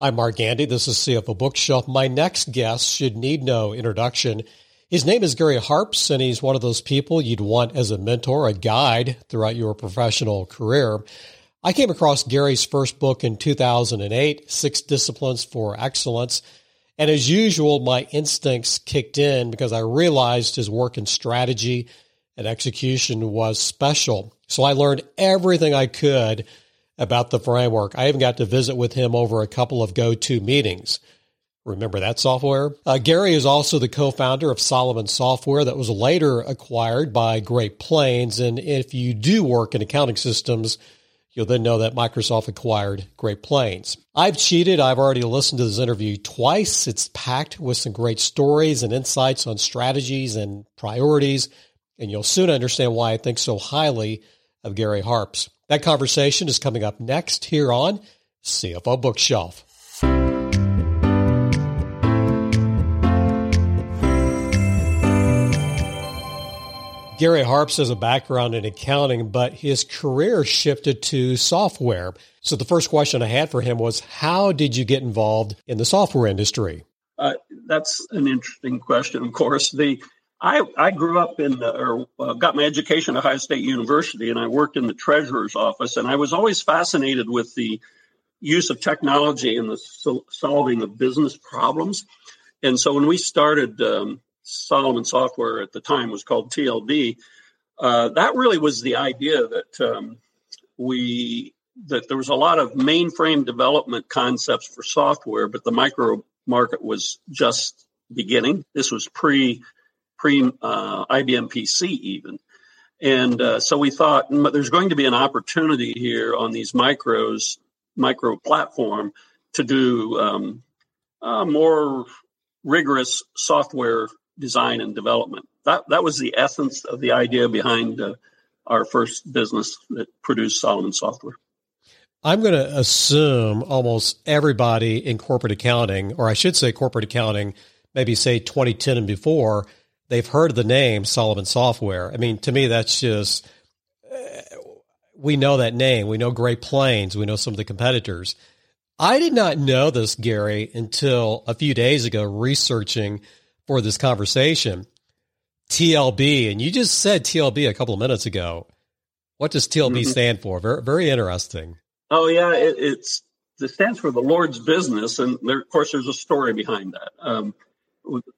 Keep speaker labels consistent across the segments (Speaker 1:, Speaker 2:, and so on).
Speaker 1: I'm Mark Gandy. This is CFO Bookshelf. My next guest should need no introduction. His name is Gary Harpst, and he's one of those people you'd want as a mentor, a guide throughout your professional career. I came across Gary's first book in 2008, Six Disciplines for Excellence. And as usual, my instincts kicked in because I realized his work in strategy and execution was special. So I learned everything I could about the framework. I even got to visit with him over a couple of go-to meetings. Remember that software? Uh, Gary is also the co-founder of Solomon Software that was later acquired by Great Plains. And if you do work in accounting systems, you'll then know that Microsoft acquired Great Plains. I've cheated. I've already listened to this interview twice. It's packed with some great stories and insights on strategies and priorities. And you'll soon understand why I think so highly of Gary Harpst. That conversation is coming up next here on CFO Bookshelf. Gary Harpst has a background in accounting, but his career shifted to software. So the first question I had for him was, how did you get involved in the software industry?
Speaker 2: Uh, that's an interesting question. Of course, the I, I grew up in, the, or uh, got my education at Ohio State University, and I worked in the treasurer's office. And I was always fascinated with the use of technology in the sol- solving of business problems. And so when we started um, Solomon Software at the time was called TLB, uh, that really was the idea that um, we that there was a lot of mainframe development concepts for software, but the micro market was just beginning. This was pre pre uh, IBM PC even. And uh, so we thought there's going to be an opportunity here on these micros, micro platform to do um, uh, more rigorous software design and development. That that was the essence of the idea behind uh, our first business that produced Solomon Software.
Speaker 1: I'm going to assume almost everybody in corporate accounting, or I should say corporate accounting, maybe say 2010 and before, they've heard the name Solomon Software. I mean, to me, that's just uh, we know that name. We know Great Plains. We know some of the competitors. I did not know this, Gary, until a few days ago, researching for this conversation. TLB, and you just said TLB a couple of minutes ago. What does TLB mm-hmm. stand for? Very, very interesting.
Speaker 2: Oh yeah, it, it's it stands for the Lord's business, and there, of course, there's a story behind that. Um,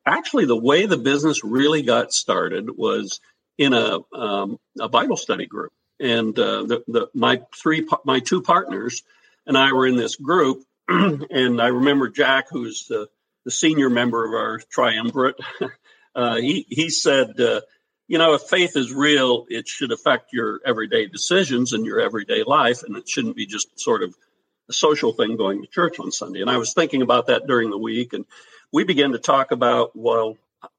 Speaker 2: actually the way the business really got started was in a, um, a Bible study group, and uh, the, the, my three my two partners and I were in this group, and I remember Jack, who's the, the senior member of our triumvirate. uh, he he said, uh, you know, if faith is real, it should affect your everyday decisions and your everyday life, and it shouldn't be just sort of a social thing going to church on Sunday. And I was thinking about that during the week, and we began to talk about well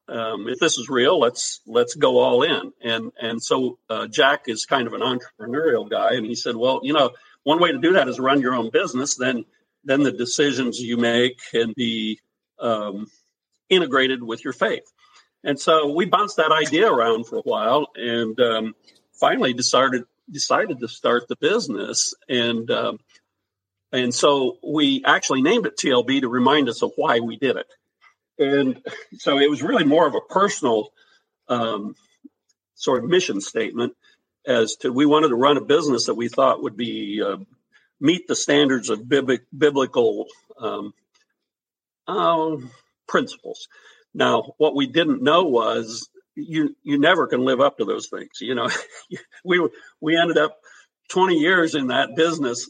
Speaker 2: um, if this is real let's let's go all in. And and so uh, jack is kind of an entrepreneurial guy and he said well you know one way to do that is run your own business then then the decisions you make can be um, integrated with your faith. And so we bounced that idea around for a while and um, finally decided decided to start the business. And um, and so we actually named it TLB to remind us of why we did it and so it was really more of a personal um, sort of mission statement as to we wanted to run a business that we thought would be uh, meet the standards of biblical um, uh, principles. Now, what we didn't know was you you never can live up to those things. You know, we we ended up 20 years in that business,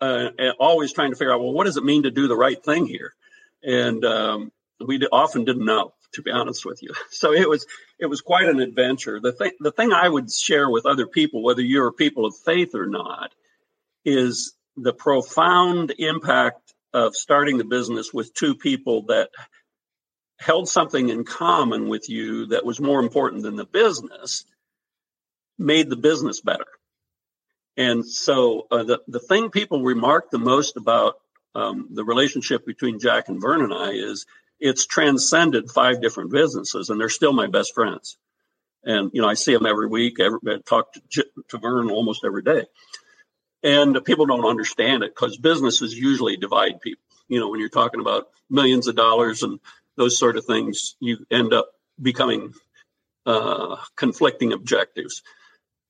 Speaker 2: uh, always trying to figure out well, what does it mean to do the right thing here? And um, we often didn't know to be honest with you. So it was it was quite an adventure. The thing the thing i would share with other people whether you're people of faith or not is the profound impact of starting the business with two people that held something in common with you that was more important than the business made the business better. And so uh, the, the thing people remark the most about um, the relationship between jack and vern and i is it's transcended five different businesses, and they're still my best friends. And you know, I see them every week. Every, I talk to, to Vern almost every day, and people don't understand it because businesses usually divide people. you know, when you're talking about millions of dollars and those sort of things, you end up becoming uh, conflicting objectives.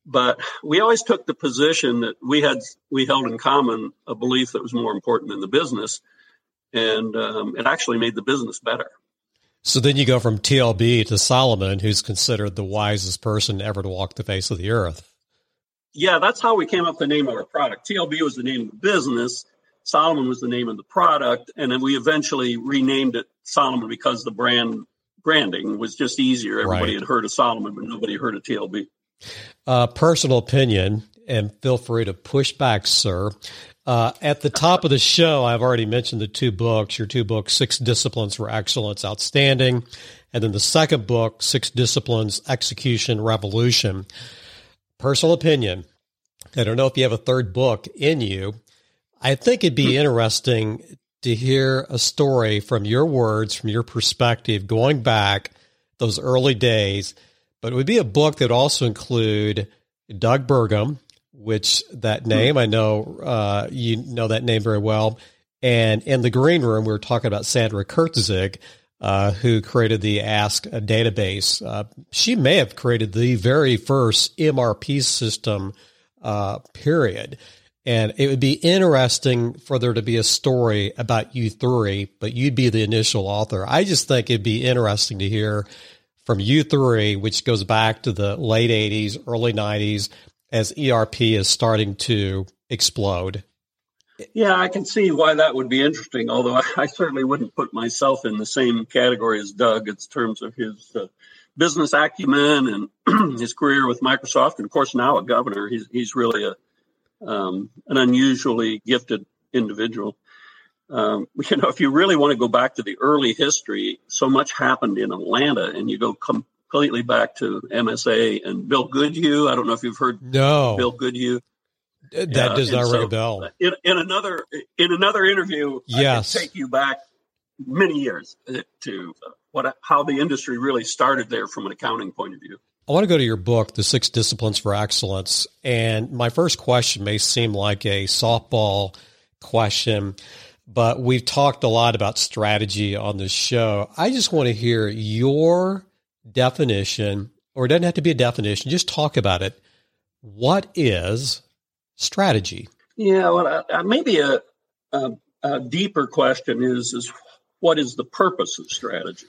Speaker 2: But we always took the position that we had we held in common a belief that was more important than the business, and um, it actually made the business better.
Speaker 1: So then you go from TLB to Solomon, who's considered the wisest person ever to walk the face of the earth.
Speaker 2: Yeah, that's how we came up with the name of our product. TLB was the name of the business. Solomon was the name of the product, and then we eventually renamed it Solomon because the brand branding was just easier. Everybody right. had heard of Solomon, but nobody heard of TLB.
Speaker 1: Uh, personal opinion, and feel free to push back, sir. Uh, at the top of the show, I've already mentioned the two books. Your two books, Six Disciplines for Excellence, outstanding, and then the second book, Six Disciplines, Execution Revolution. Personal opinion. I don't know if you have a third book in you. I think it'd be interesting to hear a story from your words, from your perspective, going back those early days. But it would be a book that would also include Doug Burgum, which that name I know uh, you know that name very well. And in the green room, we were talking about Sandra Kurtzig, uh, who created the Ask database. Uh, she may have created the very first MRP system, uh, period. And it would be interesting for there to be a story about you three, but you'd be the initial author. I just think it'd be interesting to hear from you three, which goes back to the late 80s, early 90s, as ERP is starting to explode.
Speaker 2: Yeah, I can see why that would be interesting, although I, certainly wouldn't put myself in the same category as Doug in terms of his uh, business acumen and his career with Microsoft. And of course, now a governor, he's, he's really a um, an unusually gifted individual. Um, you know, if you really want to go back to the early history, so much happened in Atlanta, and you go completely back to MSA and Bill Goodhue. I don't know if you've heard
Speaker 1: no
Speaker 2: Bill Goodhue.
Speaker 1: That yeah, does not so ring a bell.
Speaker 2: In, in, another in another interview,
Speaker 1: yes,
Speaker 2: take you back many years uh, to what how the industry really started there from an accounting point of view.
Speaker 1: I want to go to your book, The Six Disciplines for Excellence. And my first question may seem like a softball question, but we've talked a lot about strategy on this show. I just want to hear your definition, or it doesn't have to be a definition, just talk about it. What is strategy?
Speaker 2: Yeah, well, uh, maybe a, a, a deeper question is, is what is the purpose of strategy?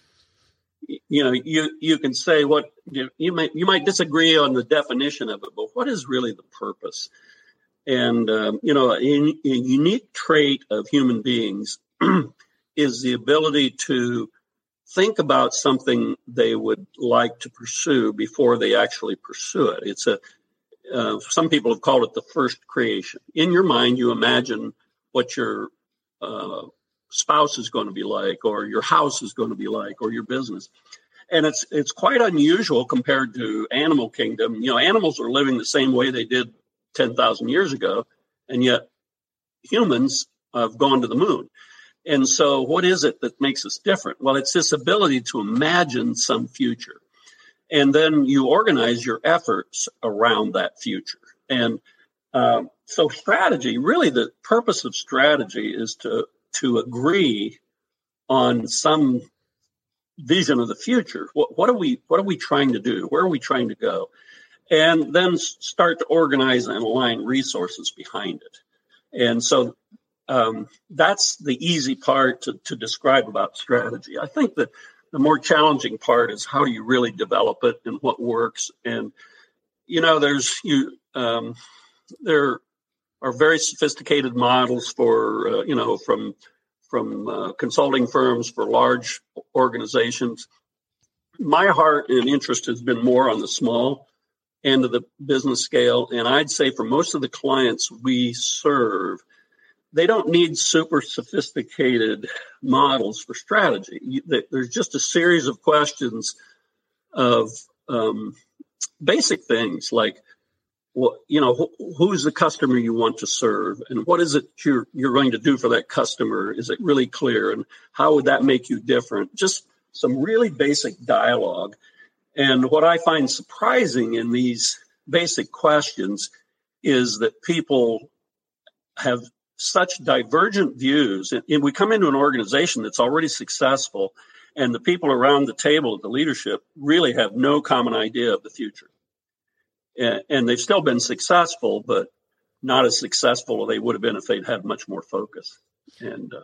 Speaker 2: you know you you can say what you, you might you might disagree on the definition of it but what is really the purpose and um, you know a, a, unique trait of human beings is the ability to think about something they would like to pursue before they actually pursue it. It's a uh, some people have called it the first creation. In your mind you imagine what your uh, spouse is going to be like or your house is going to be like or your business. And it's it's quite unusual compared to animal kingdom. You know animals are living the same way they did 10,000 years ago and yet humans have gone to the moon and so what is it that makes us different well it's this ability to imagine some future and then you organize your efforts around that future and um, so strategy really the purpose of strategy is to to agree on some vision of the future. What, what, are we what are we trying to do? Where are we trying to go? And then start to organize and align resources behind it. And so um, that's the easy part to, to describe about strategy. I think that the more challenging part is how do you really develop it and what works. And you know, there's you um, there are very sophisticated models for uh, you know from from uh, consulting firms for large organizations. My heart and interest has been more on the small end of the business scale, and I'd say for most of the clients we serve, they don't need super sophisticated models for strategy. There's just a series of questions of um, basic things like well, you know, who's the customer you want to serve, and what is it you're you're going to do for that customer? Is it really clear, and how would that make you different? Just some really basic dialogue. And what I find surprising in these basic questions is that people have such divergent views. And we come into an organization that's already successful, and the people around the table at the leadership really have no common idea of the future. And, they've still been successful, but not as successful as they would have been if they'd had much more focus. And uh,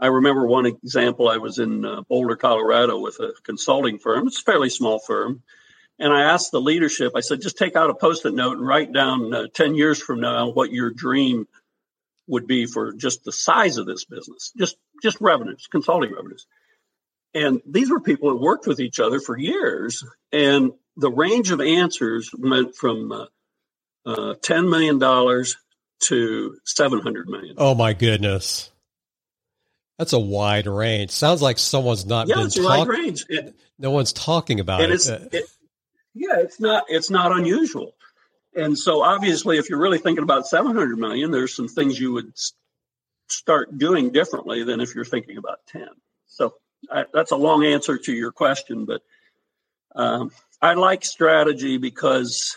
Speaker 2: I remember one example. I was in uh, Boulder, Colorado, with a consulting firm. It's a fairly small firm, and I asked the leadership. I said, "Just take out a post-it note and write down uh, ten years from now what your dream would be for just the size of this business, just just revenues, consulting revenues." And these were people that worked with each other for years, and the range of answers went from uh, uh, $10 million to 700 million.
Speaker 1: Oh my goodness. That's a wide range. Sounds like someone's not
Speaker 2: yeah, it's a wide range. It,
Speaker 1: no one's talking about it.
Speaker 2: It's, it. Yeah, it's not it's not unusual. And so obviously if you're really thinking about 700 million, there's some things you would start doing differently than if you're thinking about 10. So I, that's a long answer to your question, but um, I like strategy because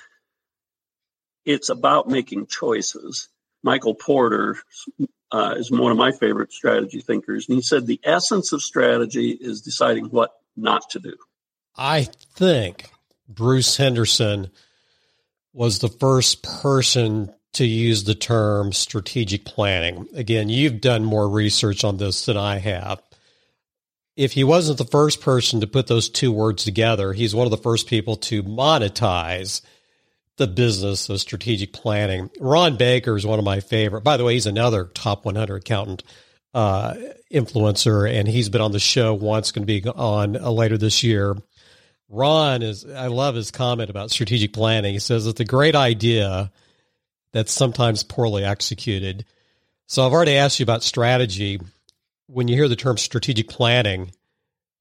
Speaker 2: it's about making choices. Michael Porter uh, is one of my favorite strategy thinkers, and he said the essence of strategy is deciding what not to do.
Speaker 1: I think Bruce Henderson was the first person to use the term strategic planning. Again, you've done more research on this than I have. If he wasn't the first person to put those two words together, he's one of the first people to monetize the business of strategic planning. Ron Baker is one of my favorite. By the way, he's another top 100 accountant uh, influencer, and he's been on the show once, going to be on uh, later this year. Ron is, I love his comment about strategic planning. He says it's a great idea that's sometimes poorly executed. So I've already asked you about strategy. When you hear the term strategic planning,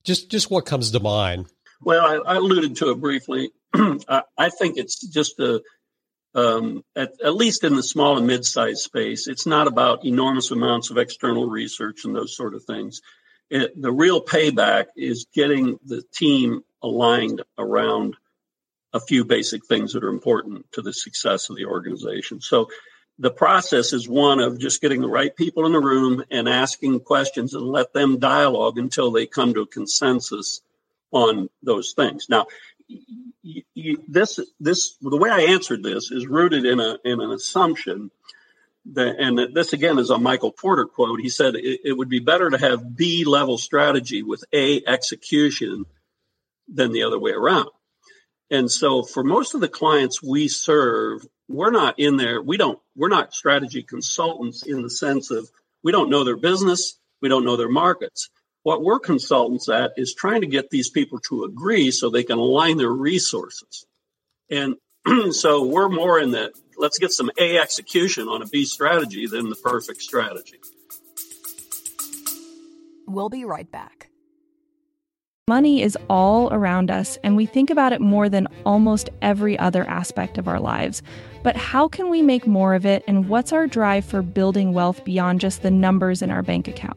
Speaker 1: just just what comes to mind?
Speaker 2: Well, I, I alluded to it briefly. I, think it's just a, um, at, at, least in the small and mid-sized space, it's not about enormous amounts of external research and those sort of things. It, the real payback is getting the team aligned around a few basic things that are important to the success of the organization. So the process is one of just getting the right people in the room and asking questions and let them dialogue until they come to a consensus on those things. Now, this this the way I answered this is rooted in a in an assumption and this again is a Michael Porter quote. He said it, it would be better to have B level strategy with A execution than the other way around. And so for most of the clients we serve, we're not in there. We don't. We're not strategy consultants in the sense of we don't know their business, we don't know their markets what we're consultants at is trying to get these people to agree so they can align their resources. And so we're more in that let's get some A execution on a B strategy than the perfect strategy.
Speaker 3: We'll be right back.
Speaker 4: Money is all around us, and we think about it more than almost every other aspect of our lives. But how can we make more of it, and what's our drive for building wealth beyond just the numbers in our bank account?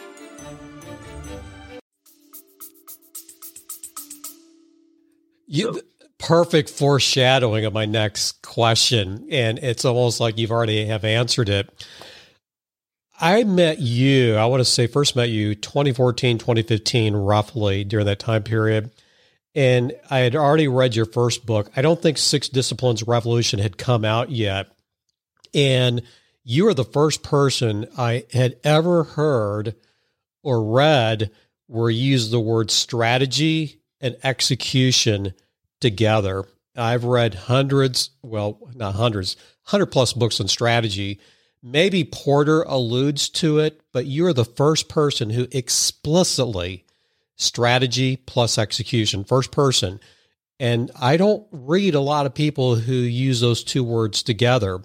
Speaker 1: You, perfect foreshadowing of my next question, and it's almost like you've already have answered it. I met you, I want to say first met you 2014, 2015, roughly during that time period. And I had already read your first book. I don't think Six Disciplines Revolution had come out yet. And you were the first person I had ever heard or read where you used the word strategy and execution together. I've read hundreds, well, not hundreds, 100 plus books on strategy. Maybe Porter alludes to it, but you're the first person who explicitly strategy plus execution, first person. And I don't read a lot of people who use those two words together.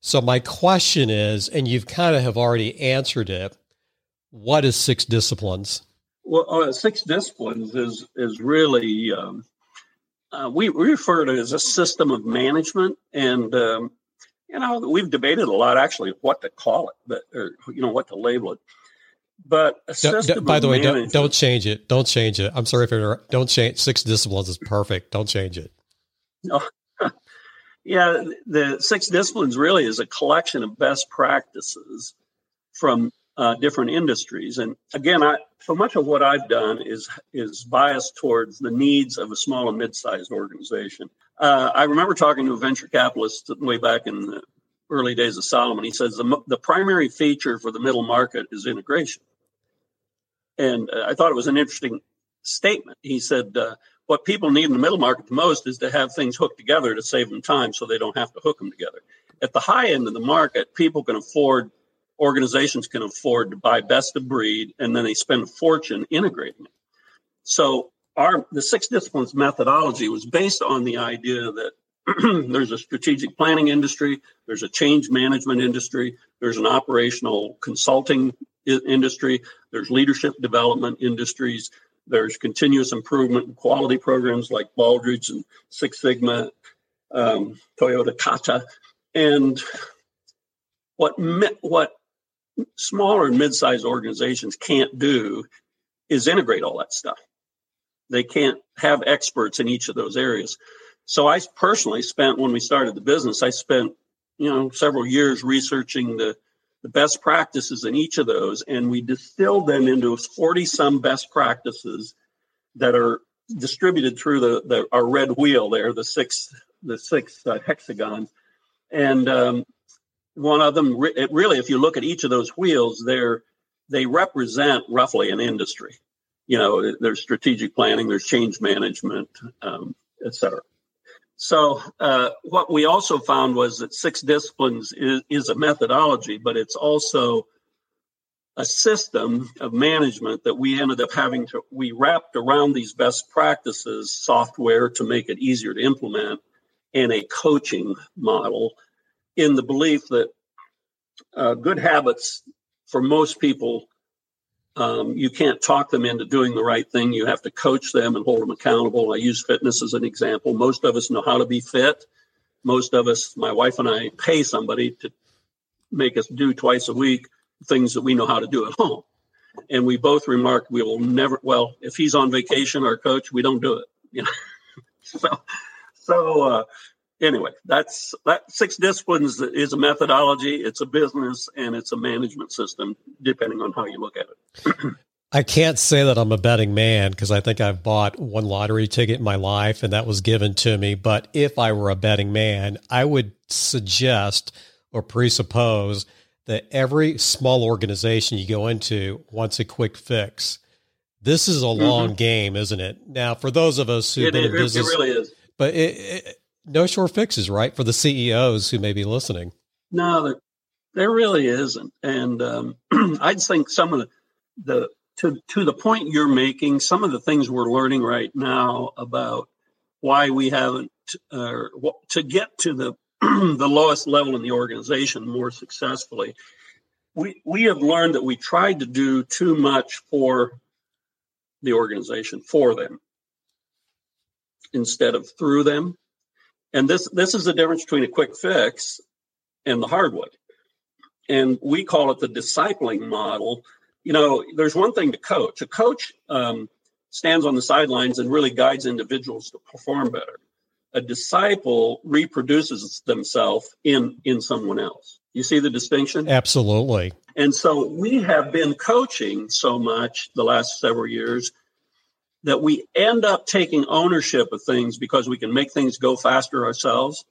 Speaker 1: So my question is, and you've kind of have already answered it, What is Six Disciplines?
Speaker 2: Well, uh, Six Disciplines is is really um, uh, we, we refer to it as a system of management, and um, you know we've debated a lot actually what to call it, but or you know what to label it. But
Speaker 1: by the way, don't, don't change it. Don't change it. I'm sorry if you're don't change. Six disciplines is perfect. Don't change it.
Speaker 2: No. yeah, the six disciplines really is a collection of best practices from uh, different industries. And again, I, so much of what I've done is is biased towards the needs of a small and mid-sized organization. Uh, I remember talking to a venture capitalist way back in the early days of Solomon. He says the, the primary feature for the middle market is integration. And uh, I thought it was an interesting statement. He said, uh, what people need in the middle market the most is to have things hooked together to save them time so they don't have to hook them together. At the high end of the market, people can afford, organizations can afford to buy best of breed, and then they spend a fortune integrating it. So our the six disciplines methodology was based on the idea that there's a strategic planning industry, there's a change management industry, there's an operational consulting industry, there's leadership development industries, there's continuous improvement and quality programs like Baldrige and Six Sigma, um, Toyota Kata, and what what smaller and mid-sized organizations can't do is integrate all that stuff. They can't have experts in each of those areas. So I personally spent when we started the business, I spent you know several years researching the the best practices in each of those, and we distilled them into 40 some best practices that are distributed through the, the our red wheel there, the six the six uh, hexagons, and um, one of them really, if you look at each of those wheels, they're they represent roughly an industry. You know, there's strategic planning, there's change management, um, et cetera. So, uh, what we also found was that six disciplines is, is, a methodology, but it's also a system of management that we ended up having to, we wrapped around these best practices software to make it easier to implement and a coaching model in the belief that uh, good habits for most people um, you can't talk them into doing the right thing. You have to coach them and hold them accountable. I use fitness as an example. Most of us know how to be fit. Most of us, my wife and I, pay somebody to make us do twice a week things that we know how to do at home. And we both remark we will never. Well, if he's on vacation, our coach, we don't do it. You know, so so uh, anyway, that's that six disciplines is a methodology, it's a business, and it's a management system, depending on how you look at it.
Speaker 1: I can't say that I'm a betting man because I think I've bought one lottery ticket in my life and that was given to me. But if I were a betting man, I would suggest or presuppose that every small organization you go into wants a quick fix. This is a long mm-hmm. game, isn't it? Now, for those of us who've
Speaker 2: it,
Speaker 1: been
Speaker 2: it,
Speaker 1: in business,
Speaker 2: it really is.
Speaker 1: But it, no sure fixes, right? For the CEOs who may be listening.
Speaker 2: No, there, there really isn't. And um, I'd think some of the, the to to the point you're making, some of the things we're learning right now about why we haven't uh, to get to the the lowest level in the organization more successfully. We we have learned that we tried to do too much for the organization for them instead of through them and this this is the difference between a quick fix and the hardwood. And we call it the discipling model. You know, there's one thing to coach. A coach um, stands on the sidelines and really guides individuals to perform better. A disciple reproduces themselves in in someone else. You see the distinction?
Speaker 1: Absolutely.
Speaker 2: And so we have been coaching so much the last several years that we end up taking ownership of things because we can make things go faster ourselves,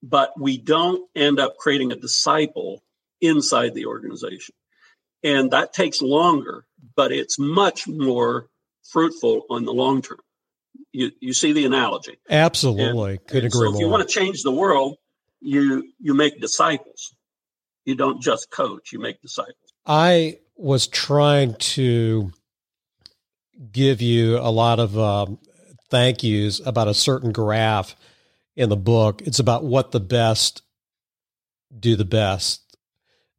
Speaker 2: but we don't end up creating a disciple inside the organization. And that takes longer, but it's much more fruitful on the long term. You, you see the analogy.
Speaker 1: Absolutely. And, Could and agree so
Speaker 2: more. If you want to change the world, you you make disciples. You don't just coach, you make disciples.
Speaker 1: I was trying to give you a lot of um, thank yous about a certain graph in the book. It's about what the best do the best.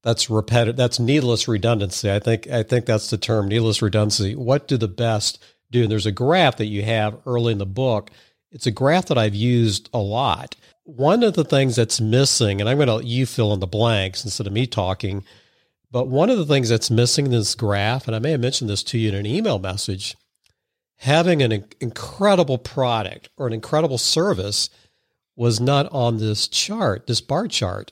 Speaker 1: that's repetitive. That's needless redundancy. I think I think that's the term, needless redundancy. What do the best do? And there's a graph that you have early in the book. It's a graph that I've used a lot. One of the things that's missing, and I'm going to let you fill in the blanks instead of me talking, but one of the things that's missing in this graph, and I may have mentioned this to you in an email message, having an incredible product or an incredible service was not on this chart, this bar chart.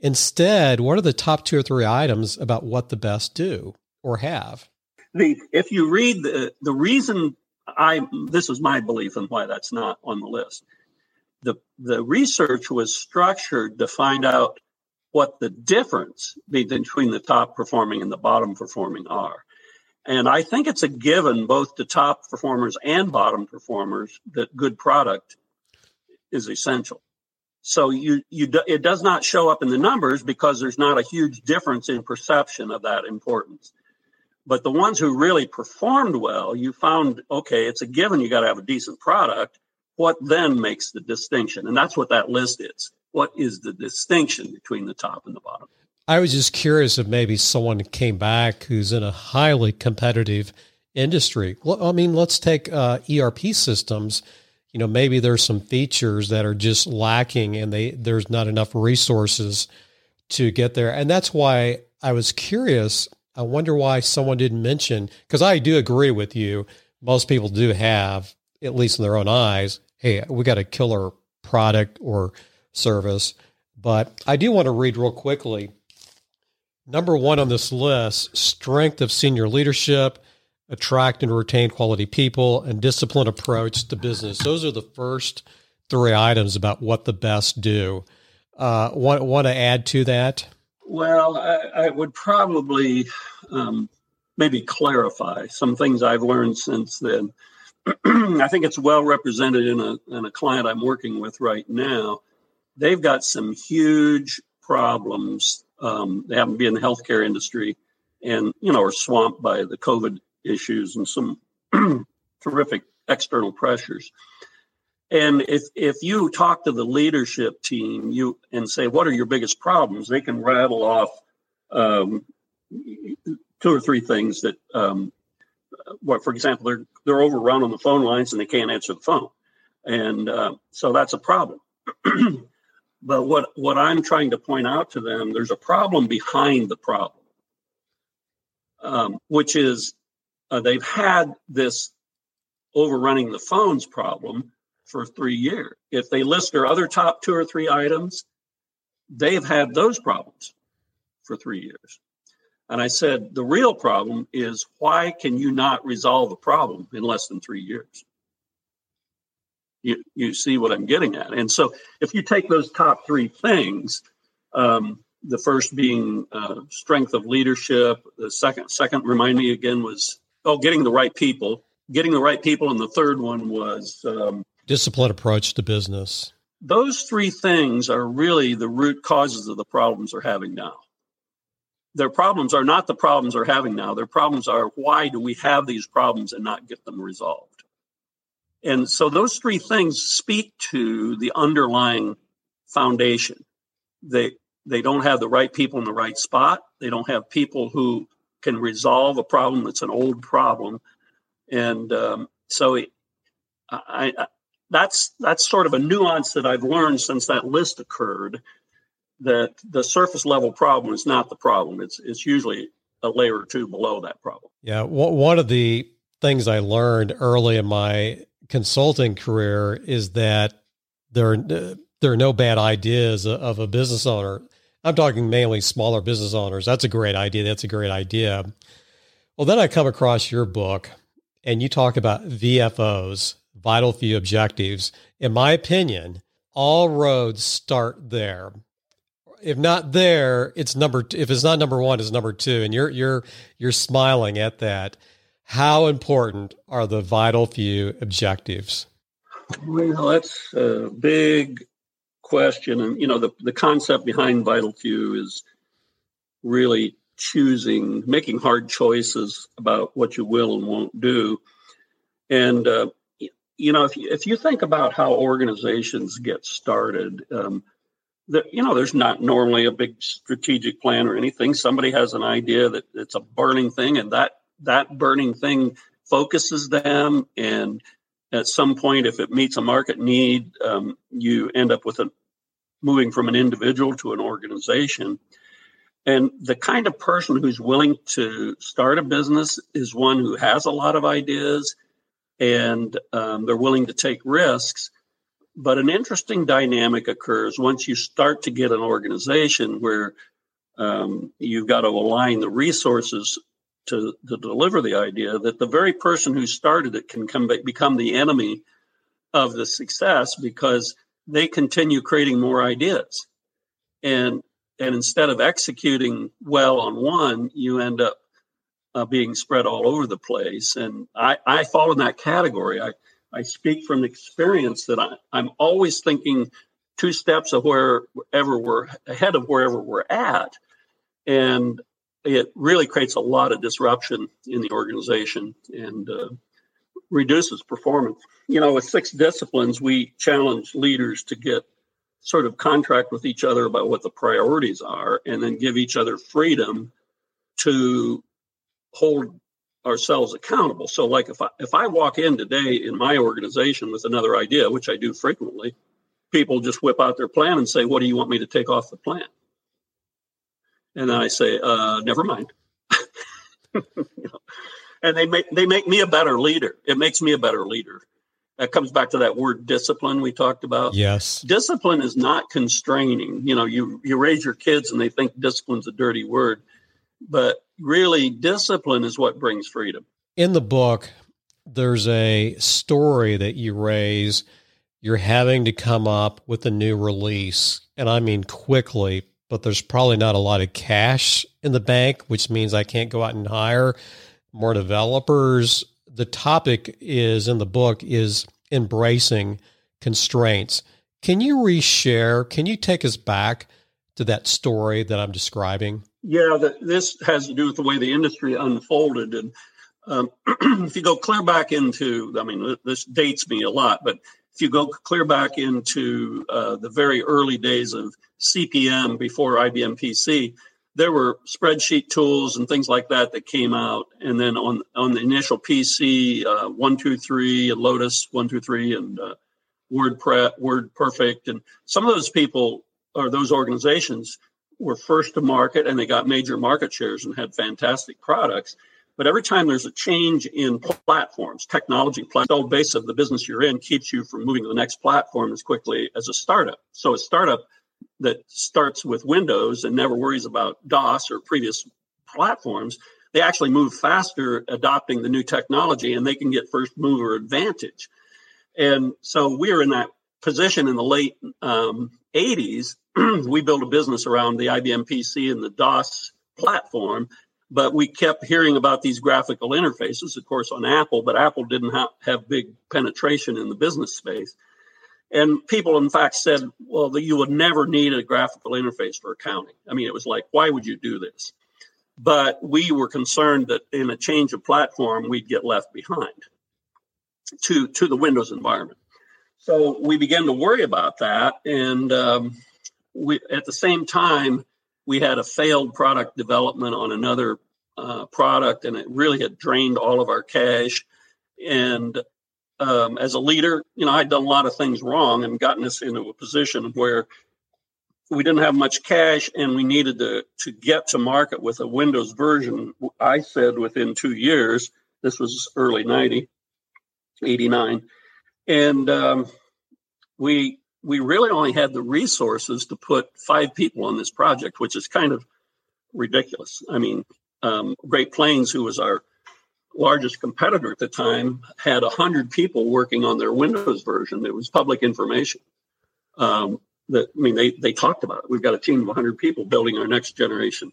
Speaker 1: Instead, what are the top two or three items about what the best do or have?
Speaker 2: The if you read the the reason I this is my belief and why that's not on the list. The the research was structured to find out what the difference between the top performing and the bottom performing are. And I think it's a given both to top performers and bottom performers that good product is essential. So you you it does not show up in the numbers because there's not a huge difference in perception of that importance. But the ones who really performed well, you found okay, it's a given you got to have a decent product. What then makes the distinction? And that's what that list is. What is the distinction between the top and the bottom?
Speaker 1: I was just curious if maybe someone came back who's in a highly competitive industry. I mean, let's take uh, ERP systems you know maybe there's some features that are just lacking and they there's not enough resources to get there and that's why i was curious i wonder why someone didn't mention because i do agree with you most people do have at least in their own eyes hey we got a killer product or service but i do want to read real quickly number one on this list strength of senior leadership attract and retain quality people, and disciplined approach to business. Those are the first three items about what the best do. Uh, want, want to add to that?
Speaker 2: Well, I, I would probably um, maybe clarify some things I've learned since then. I think it's well represented in a, in a client I'm working with right now. They've got some huge problems. Um, they happen to be in the healthcare industry and, you know, are swamped by the COVID issues and some terrific external pressures. And if if you talk to the leadership team, you and say, "What are your biggest problems?" They can rattle off um, two or three things that, um, what for example, they're they're overrun on the phone lines and they can't answer the phone, and uh, so that's a problem. but what what I'm trying to point out to them, there's a problem behind the problem, um, which is uh, they've had this overrunning the phones problem for three years. If they list their other top two or three items, they've had those problems for three years. And I said, the real problem is why can you not resolve a problem in less than three years? You, you see what I'm getting at. And so if you take those top three things, um, the first being uh, strength of leadership, the second, second, remind me again, was oh, getting the right people, getting the right people, and the third one was um,
Speaker 1: disciplined approach to business.
Speaker 2: Those three things are really the root causes of the problems they're having now. Their problems are not the problems they're having now. Their problems are why do we have these problems and not get them resolved? And so those three things speak to the underlying foundation. They they don't have the right people in the right spot. They don't have people who can resolve a problem that's an old problem. And um, so it, I, I, that's that's sort of a nuance that I've learned since that list occurred. That the surface level problem is not the problem. It's it's usually a layer or two below that problem.
Speaker 1: Yeah, one of the things I learned early in my consulting career is that there there are no bad ideas of a business owner. I'm talking mainly smaller business owners. That's a great idea. That's a great idea. Well, then I come across your book and you talk about VFOs, vital few objectives. In my opinion, all roads start there. If not there, it's number if it's not number 1, it's number 2 and you're you're you're smiling at that. How important are the vital few objectives?
Speaker 2: Well, that's a big question. And, you know, the, the concept behind Vital Few is really choosing, making hard choices about what you will and won't do. And, uh, you know, if you, if you think about how organizations get started, um, the, you know, there's not normally a big strategic plan or anything. Somebody has an idea that it's a burning thing, and that that burning thing focuses them. And at some point, if it meets a market need, um, you end up with a moving from an individual to an organization. And the kind of person who's willing to start a business is one who has a lot of ideas and um, they're willing to take risks. But an interesting dynamic occurs once you start to get an organization where um, you've got to align the resources to, to deliver the idea that the very person who started it can come, become the enemy of the success because they continue creating more ideas. And and instead of executing well on one, you end up uh, being spread all over the place. And I, I fall in that category. I, I speak from experience that I, I'm always thinking two steps of wherever we're ahead of wherever we're at. And it really creates a lot of disruption in the organization and uh, reduces performance. You know, with six disciplines, we challenge leaders to get sort of contract with each other about what the priorities are and then give each other freedom to hold ourselves accountable. So like if I if I walk in today in my organization with another idea, which I do frequently, people just whip out their plan and say, "What do you want me to take off the plan?" And then I say, uh, "Never mind." you know? And they make they make me a better leader. It makes me a better leader that comes back to that word discipline we talked about.
Speaker 1: Yes.
Speaker 2: Discipline is not constraining. You know, you, you raise your kids and they think discipline's a dirty word, but really discipline is what brings freedom.
Speaker 1: In the book, there's a story that you raise. You're having to come up with a new release, and I mean quickly, but there's probably not a lot of cash in the bank, which means I can't go out and hire more developers the topic is in the book is embracing constraints. Can you reshare? Can you take us back to that story that I'm describing?
Speaker 2: Yeah, the, this has to do with the way the industry unfolded. And um, if you go clear back into, I mean, this dates me a lot, but if you go clear back into uh, the very early days of CP/M before IBM PC, there were spreadsheet tools and things like that that came out. And then on on the initial PC, uh, one two three and Lotus one two three and uh, WordPress, WordPerfect, and some of those people or those organizations were first to market and they got major market shares and had fantastic products. But every time there's a change in platforms, technology, the base of the business you're in keeps you from moving to the next platform as quickly as a startup. So a startup that starts with Windows and never worries about DOS or previous platforms, they actually move faster adopting the new technology and they can get first mover advantage. And so we're in that position in the late um, 80s. we built a business around the IBM PC and the DOS platform, but we kept hearing about these graphical interfaces, of course, on Apple, but Apple didn't ha- have big penetration in the business space. And people, in fact, said, well, that you would never need a graphical interface for accounting. I mean, it was like, why would you do this? But we were concerned that in a change of platform, we'd get left behind to, to the Windows environment. So we began to worry about that. And um, we, at the same time, we had a failed product development on another uh, product, and it really had drained all of our cash. And um, as a leader, you know, I'd done a lot of things wrong and gotten us into a position where we didn't have much cash and we needed to, to get to market with a Windows version. I said within two years, this was early 90, 89. And um, we, we really only had the resources to put five people on this project, which is kind of ridiculous. I mean, um, Great Plains, who was our largest competitor at the time had 100 people working on their Windows version. It was public information. Um, that I mean, they, they talked about it. We've got a team of 100 people building our next generation.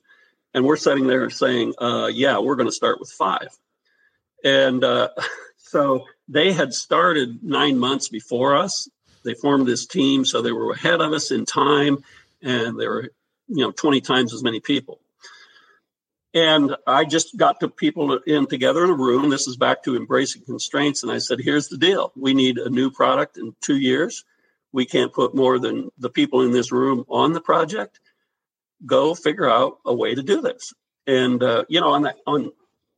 Speaker 2: And we're sitting there saying, uh, yeah, we're going to start with five. And uh, so they had started nine months before us. They formed this team, so they were ahead of us in time, and there were, you know, 20 times as many people. And I just got the people in together in a room. This is back to embracing constraints. And I said, here's the deal. We need a new product in two years. we can't put more than the people in this room on the project. Go figure out a way to do this. And uh, you know, on that on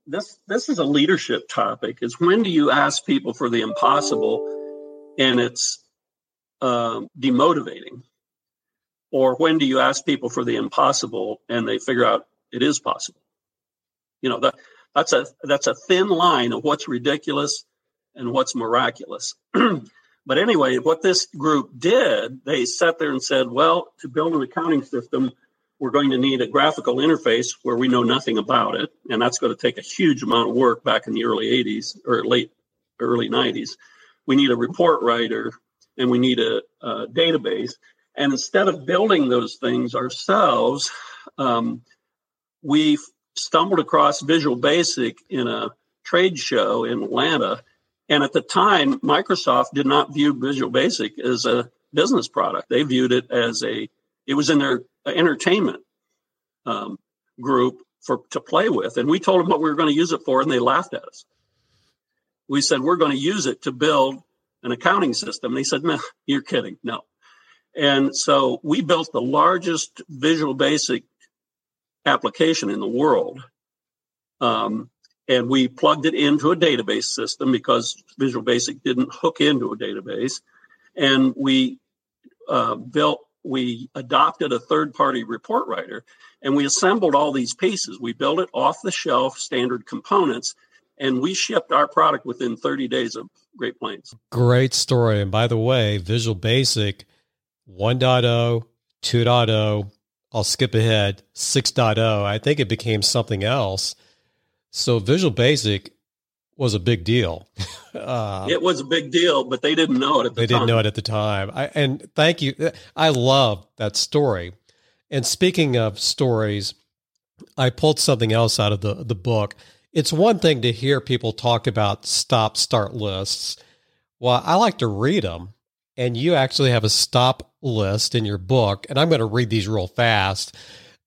Speaker 2: this this is a leadership topic. Is when do you ask people for the impossible, and it's um, demotivating, or when do you ask people for the impossible and they figure out it is possible? You know that that's a that's a thin line of what's ridiculous and what's miraculous. but anyway, what this group did, they sat there and said, well, to build an accounting system, we're going to need a graphical interface where we know nothing about it. And that's going to take a huge amount of work back in the early 80s or late early 90s. We need a report writer and we need a, a database. And instead of building those things ourselves, um, we stumbled across Visual Basic in a trade show in Atlanta and at the time, Microsoft did not view Visual Basic as a business product. They viewed it as a, it was in their entertainment um, group for to play with. And we told them what we were going to use it for, and they laughed at us. We said, we're going to use it to build an accounting system. And They said, no, you're kidding. No. And so we built the largest Visual Basic application in the world. Um, and we plugged it into a database system because Visual Basic didn't hook into a database, and we uh, built we adopted a third party report writer and we assembled all these pieces. We built it off the shelf, standard components, and we shipped our product within 30 days of Great Plains.
Speaker 1: Great story. And by the way, Visual Basic 1.0, 2.0, I'll skip ahead, 6.0. I think it became something else so Visual Basic was a big deal.
Speaker 2: Uh, it was a big deal, but they didn't know it at the
Speaker 1: they
Speaker 2: time.
Speaker 1: didn't know it at the time. I, and thank you. I love that story. And speaking of stories, I pulled something else out of the, the book. It's one thing to hear people talk about stop start lists. Well, I like to read them. And you actually have a stop list in your book. And I'm going to read these real fast.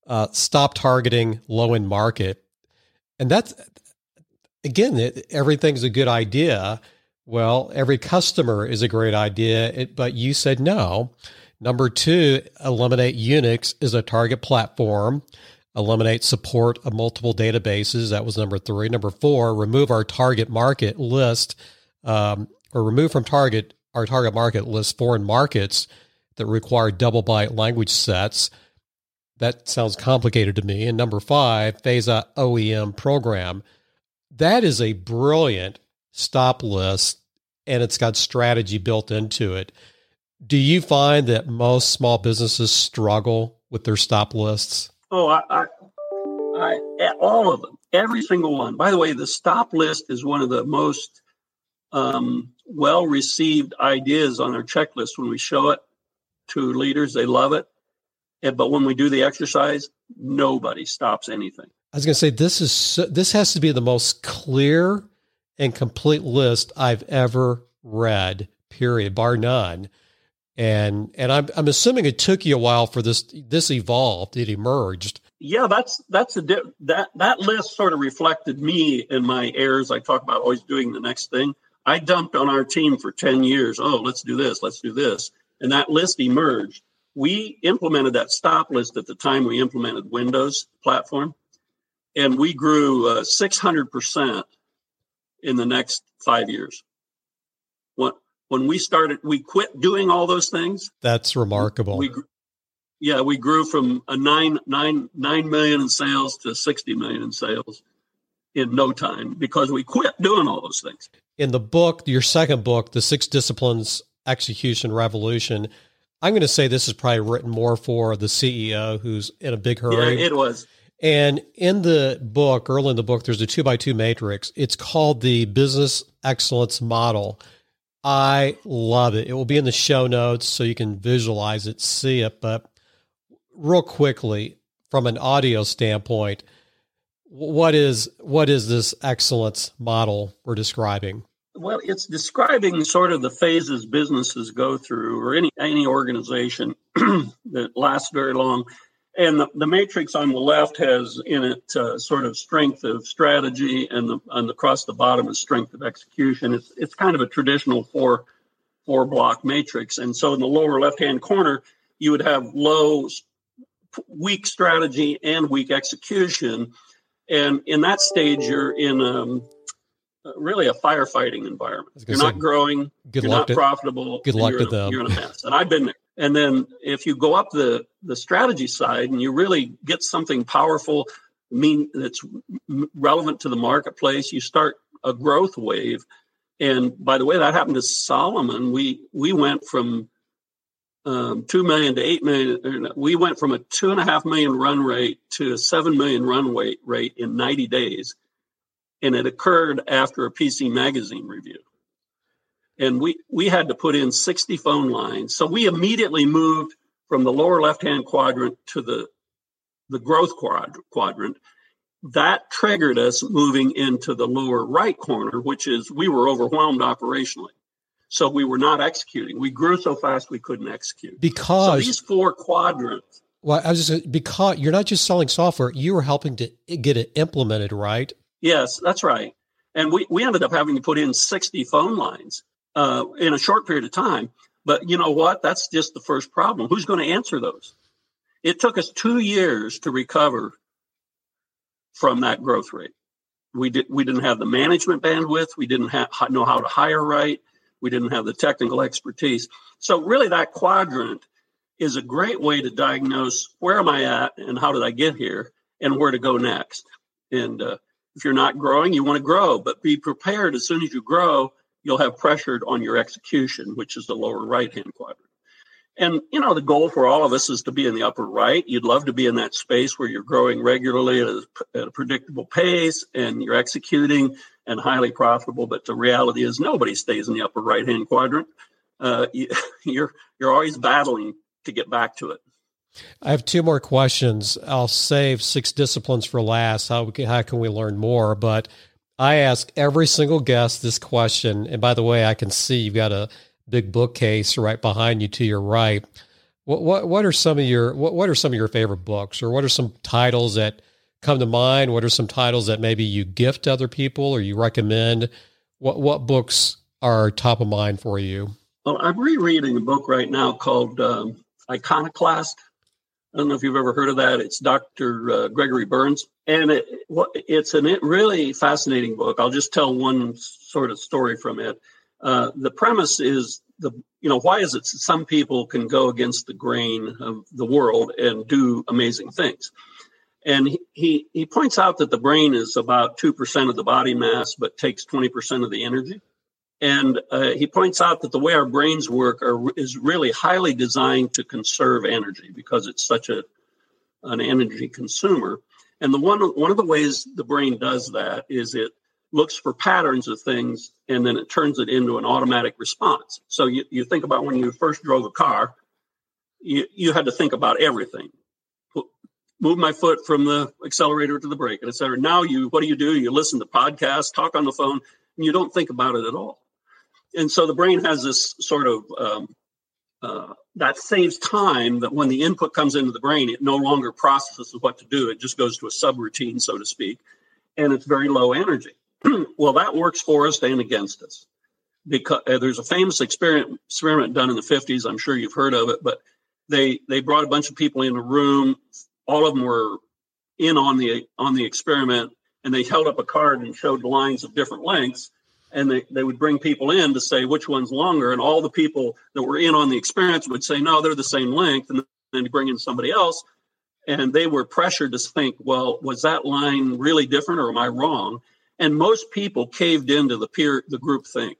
Speaker 1: Uh, stop targeting low end market and that's again, it, everything's a good idea. Well, every customer is a great idea, it, but you said no. Number two, eliminate Unix as a target platform. Eliminate support of multiple databases. That was number three. Number four, remove our target market list, um, or remove from target our target market list foreign markets that require double byte language sets. That sounds complicated to me. And number five, phase out OEM program. That is a brilliant stop list and it's got strategy built into it. Do you find that most small businesses struggle with their stop lists?
Speaker 2: Oh, I, I, I all of them, every single one. By the way, the stop list is one of the most um, well received ideas on our checklist when we show it to leaders. They love it. But when we do the exercise, nobody stops anything.
Speaker 1: I was going to say this is so, this has to be the most clear and complete list I've ever read. Period, bar none. And and I'm I'm assuming it took you a while for this this evolved. It emerged.
Speaker 2: Yeah, that's that's a di- that that list sort of reflected me and my errors. I talk about always doing the next thing. I dumped on our team for ten years. Oh, let's do this. Let's do this. And that list emerged we implemented that stop list at the time we implemented Windows platform, and we grew uh, 600% in the next five years. When, when we started, we quit doing all those things.
Speaker 1: That's remarkable.
Speaker 2: We, yeah, we grew from a nine, nine, nine million in sales to 60 million in sales in no time because we quit doing all those things.
Speaker 1: In the book, your second book, The Six Disciplines Execution Revolution, I'm going to say this is probably written more for the CEO who's in a big hurry.
Speaker 2: Yeah, it was.
Speaker 1: And in the book, early in the book, there's a two by two matrix. It's called the Business Excellence Model. I love it. It will be in the show notes so you can visualize it, see it. But real quickly, from an audio standpoint, what is what is this excellence model we're describing?
Speaker 2: Well, it's describing sort of the phases businesses go through, or any any organization that lasts very long. And the, the matrix on the left has in it uh, sort of strength of strategy, and the and across the bottom is strength of execution. It's it's kind of a traditional four four block matrix. And so in the lower left hand corner, you would have low, weak strategy and weak execution. And in that stage, you're in um, really a firefighting environment. You're not growing. Good you're not to, profitable.
Speaker 1: Good luck
Speaker 2: to
Speaker 1: them.
Speaker 2: You're in a mess. And I've been there. And then if you go up the the strategy side and you really get something powerful, mean that's relevant to the marketplace, you start a growth wave. And by the way, that happened to Solomon. We we went from um, two million to eight million. We went from a two and a half million run rate to a seven million run rate rate in 90 days and it occurred after a PC Magazine review. And we, we had to put in 60 phone lines. So we immediately moved from the lower left hand quadrant to the, the growth quadrant. That triggered us moving into the lower right corner, which is we were overwhelmed operationally. So we were not executing. We grew so fast we couldn't execute.
Speaker 1: Because
Speaker 2: so these four quadrants.
Speaker 1: Well, I was just because you're not just selling software, you were helping to get it implemented, right?
Speaker 2: Yes, that's right. And we, we ended up having to put in 60 phone lines uh, in a short period of time. But you know what? That's just the first problem. Who's going to answer those? It took us two years to recover from that growth rate. We did we didn't have the management bandwidth. We didn't have, know how to hire right. We didn't have the technical expertise. So really, that quadrant is a great way to diagnose where am I at and how did I get here and where to go next. And uh, if you're not growing, you want to grow, but be prepared as soon as you grow, you'll have pressured on your execution, which is the lower right hand quadrant. And, you know, the goal for all of us is to be in the upper right. You'd love to be in that space where you're growing regularly at a, at a predictable pace and you're executing and highly profitable. But the reality is nobody stays in the upper right hand quadrant. Uh, you, you're, you're always battling to get back to it.
Speaker 1: I have two more questions. I'll save six disciplines for last. How, how can we learn more? But I ask every single guest this question. And by the way, I can see you've got a big bookcase right behind you to your right. What, what, what are some of your what, what are some of your favorite books, or what are some titles that come to mind? What are some titles that maybe you gift other people or you recommend? What what books are top of mind for you?
Speaker 2: Well, I'm rereading a book right now called um, Iconoclast I don't know if you've ever heard of that. It's Dr. Uh, Gregory Berns, and it, it's a really fascinating book. I'll just tell one sort of story from it. Uh, the premise is the you know why is it some people can go against the grain of the world and do amazing things, and he he, he points out that the brain is about two percent of the body mass, but takes twenty percent of the energy. And uh, he points out that the way our brains work are, is really highly designed to conserve energy because it's such a an energy consumer. And the one one of the ways the brain does that is it looks for patterns of things and then it turns it into an automatic response. So you, you think about when you first drove a car, you, you had to think about everything. Move my foot from the accelerator to the brake, and et cetera. Now you, what do you do? You listen to podcasts, talk on the phone, and you don't think about it at all and so the brain has this sort of um, uh, that saves time that when the input comes into the brain, it no longer processes what to do. It just goes to a subroutine, so to speak, and it's very low energy. well, that works for us and against us. Because uh, there's a famous experiment, experiment done in the 50s. I'm sure you've heard of it, but they they brought a bunch of people in a room. All of them were in on the on the experiment, and they held up a card and showed lines of different lengths and they, they would bring people in to say which one's longer and all the people that were in on the experience would say no they're the same length and then you bring in somebody else. And they were pressured to think well was that line really different or am i wrong? And most people caved into the peer the group think.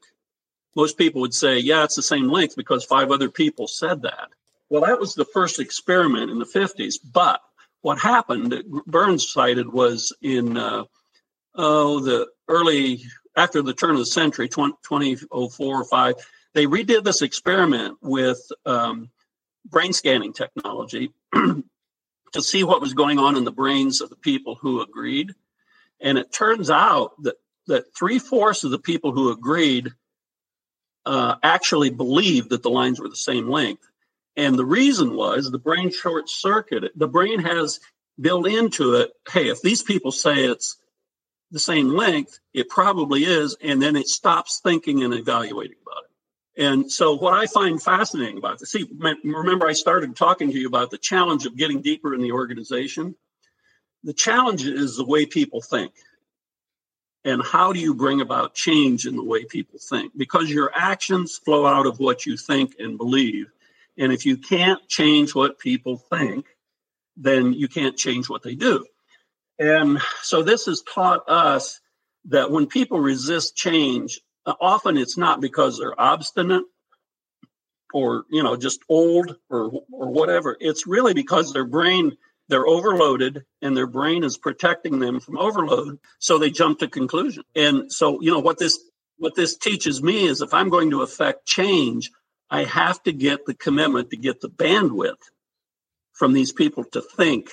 Speaker 2: Most people would say yeah it's the same length because five other people said that. Well that was the first experiment in the 50s but what happened Berns cited was in uh, oh the early after the turn of the century, 20, 2004 or 5, they redid this experiment with um, brain scanning technology to see what was going on in the brains of the people who agreed. And it turns out that, that three fourths of the people who agreed uh, actually believed that the lines were the same length. And the reason was the brain short circuited. The brain has built into it hey, if these people say it's the same length, it probably is, and then it stops thinking and evaluating about it. And so, what I find fascinating about this, see, remember I started talking to you about the challenge of getting deeper in the organization. The challenge is the way people think. And how do you bring about change in the way people think? Because your actions flow out of what you think and believe. And if you can't change what people think, then you can't change what they do. And so, this has taught us that when people resist change, uh, often it's not because they're obstinate or you know just old or or whatever. It's really because their brain they're overloaded and their brain is protecting them from overload so they jump to conclusion. And so you know what this what this teaches me is if i'm going to affect change i have to get the commitment to get the bandwidth from these people to think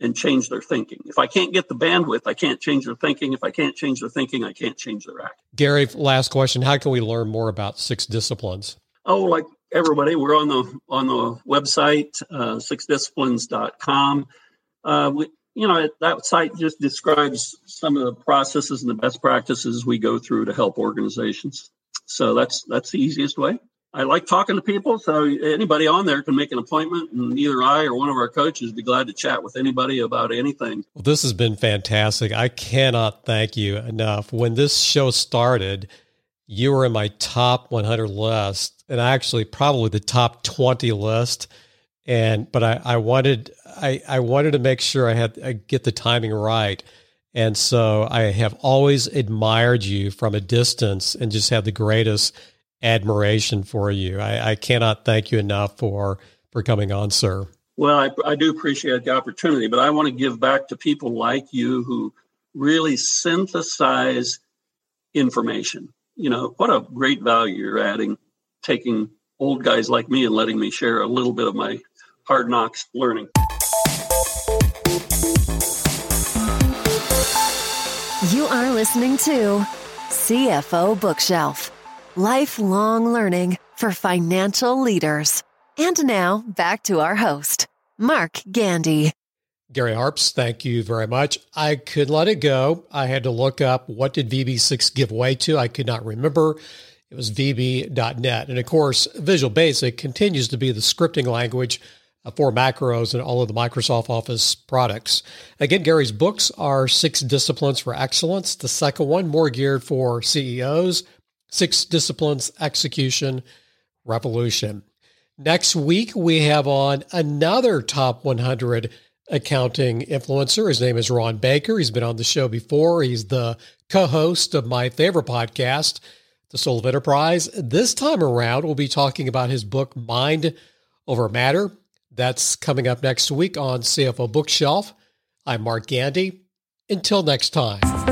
Speaker 2: and change their thinking. If I can't get the bandwidth, I can't change their thinking. If I can't change their thinking, I can't change their act.
Speaker 1: Gary, last question. How can we learn more about six disciplines?
Speaker 2: Oh, like everybody, we're on the on the website, uh, sixdisciplines.com. Uh, we, you know, that site just describes some of the processes and the best practices we go through to help organizations. So that's that's the easiest way. I like talking to people, so anybody on there can make an appointment, and either I or one of our coaches be glad to chat with anybody about anything.
Speaker 1: Well, this has been fantastic. I cannot thank you enough. When this show started, you were in my top 100 list, and actually probably the top 20 list. And but I, I wanted I, I wanted to make sure I had I get the timing right. And so I have always admired you from a distance and just had the greatest admiration for you. I, I cannot thank you enough for for coming on, sir.
Speaker 2: Well, I, I do appreciate the opportunity, but I want to give back to people like you who really synthesize information. You know, what a great value you're adding, taking old guys like me and letting me share a little bit of my hard knocks learning.
Speaker 5: You are listening to CFO Bookshelf lifelong learning for financial leaders. And now back to our host, Mark Gandy.
Speaker 1: Gary Harpst, thank you very much. I could let it go. I had to look up what did VB6 give way to. I could not remember. It was VB.net. And of course, Visual Basic continues to be the scripting language uh, for macros and all of the Microsoft Office products. Again, Gary's books are Six Disciplines for Excellence. The second one, more geared for CEOs. Six Disciplines Execution Revolution. Next week, we have on another top 100 accounting influencer. His name is Ron Baker. He's been on the show before. He's the co host of my favorite podcast, The Soul of Enterprise. This time around, we'll be talking about his book, Mind Over Matter. That's coming up next week on CFO Bookshelf. I'm Mark Gandy. Until next time.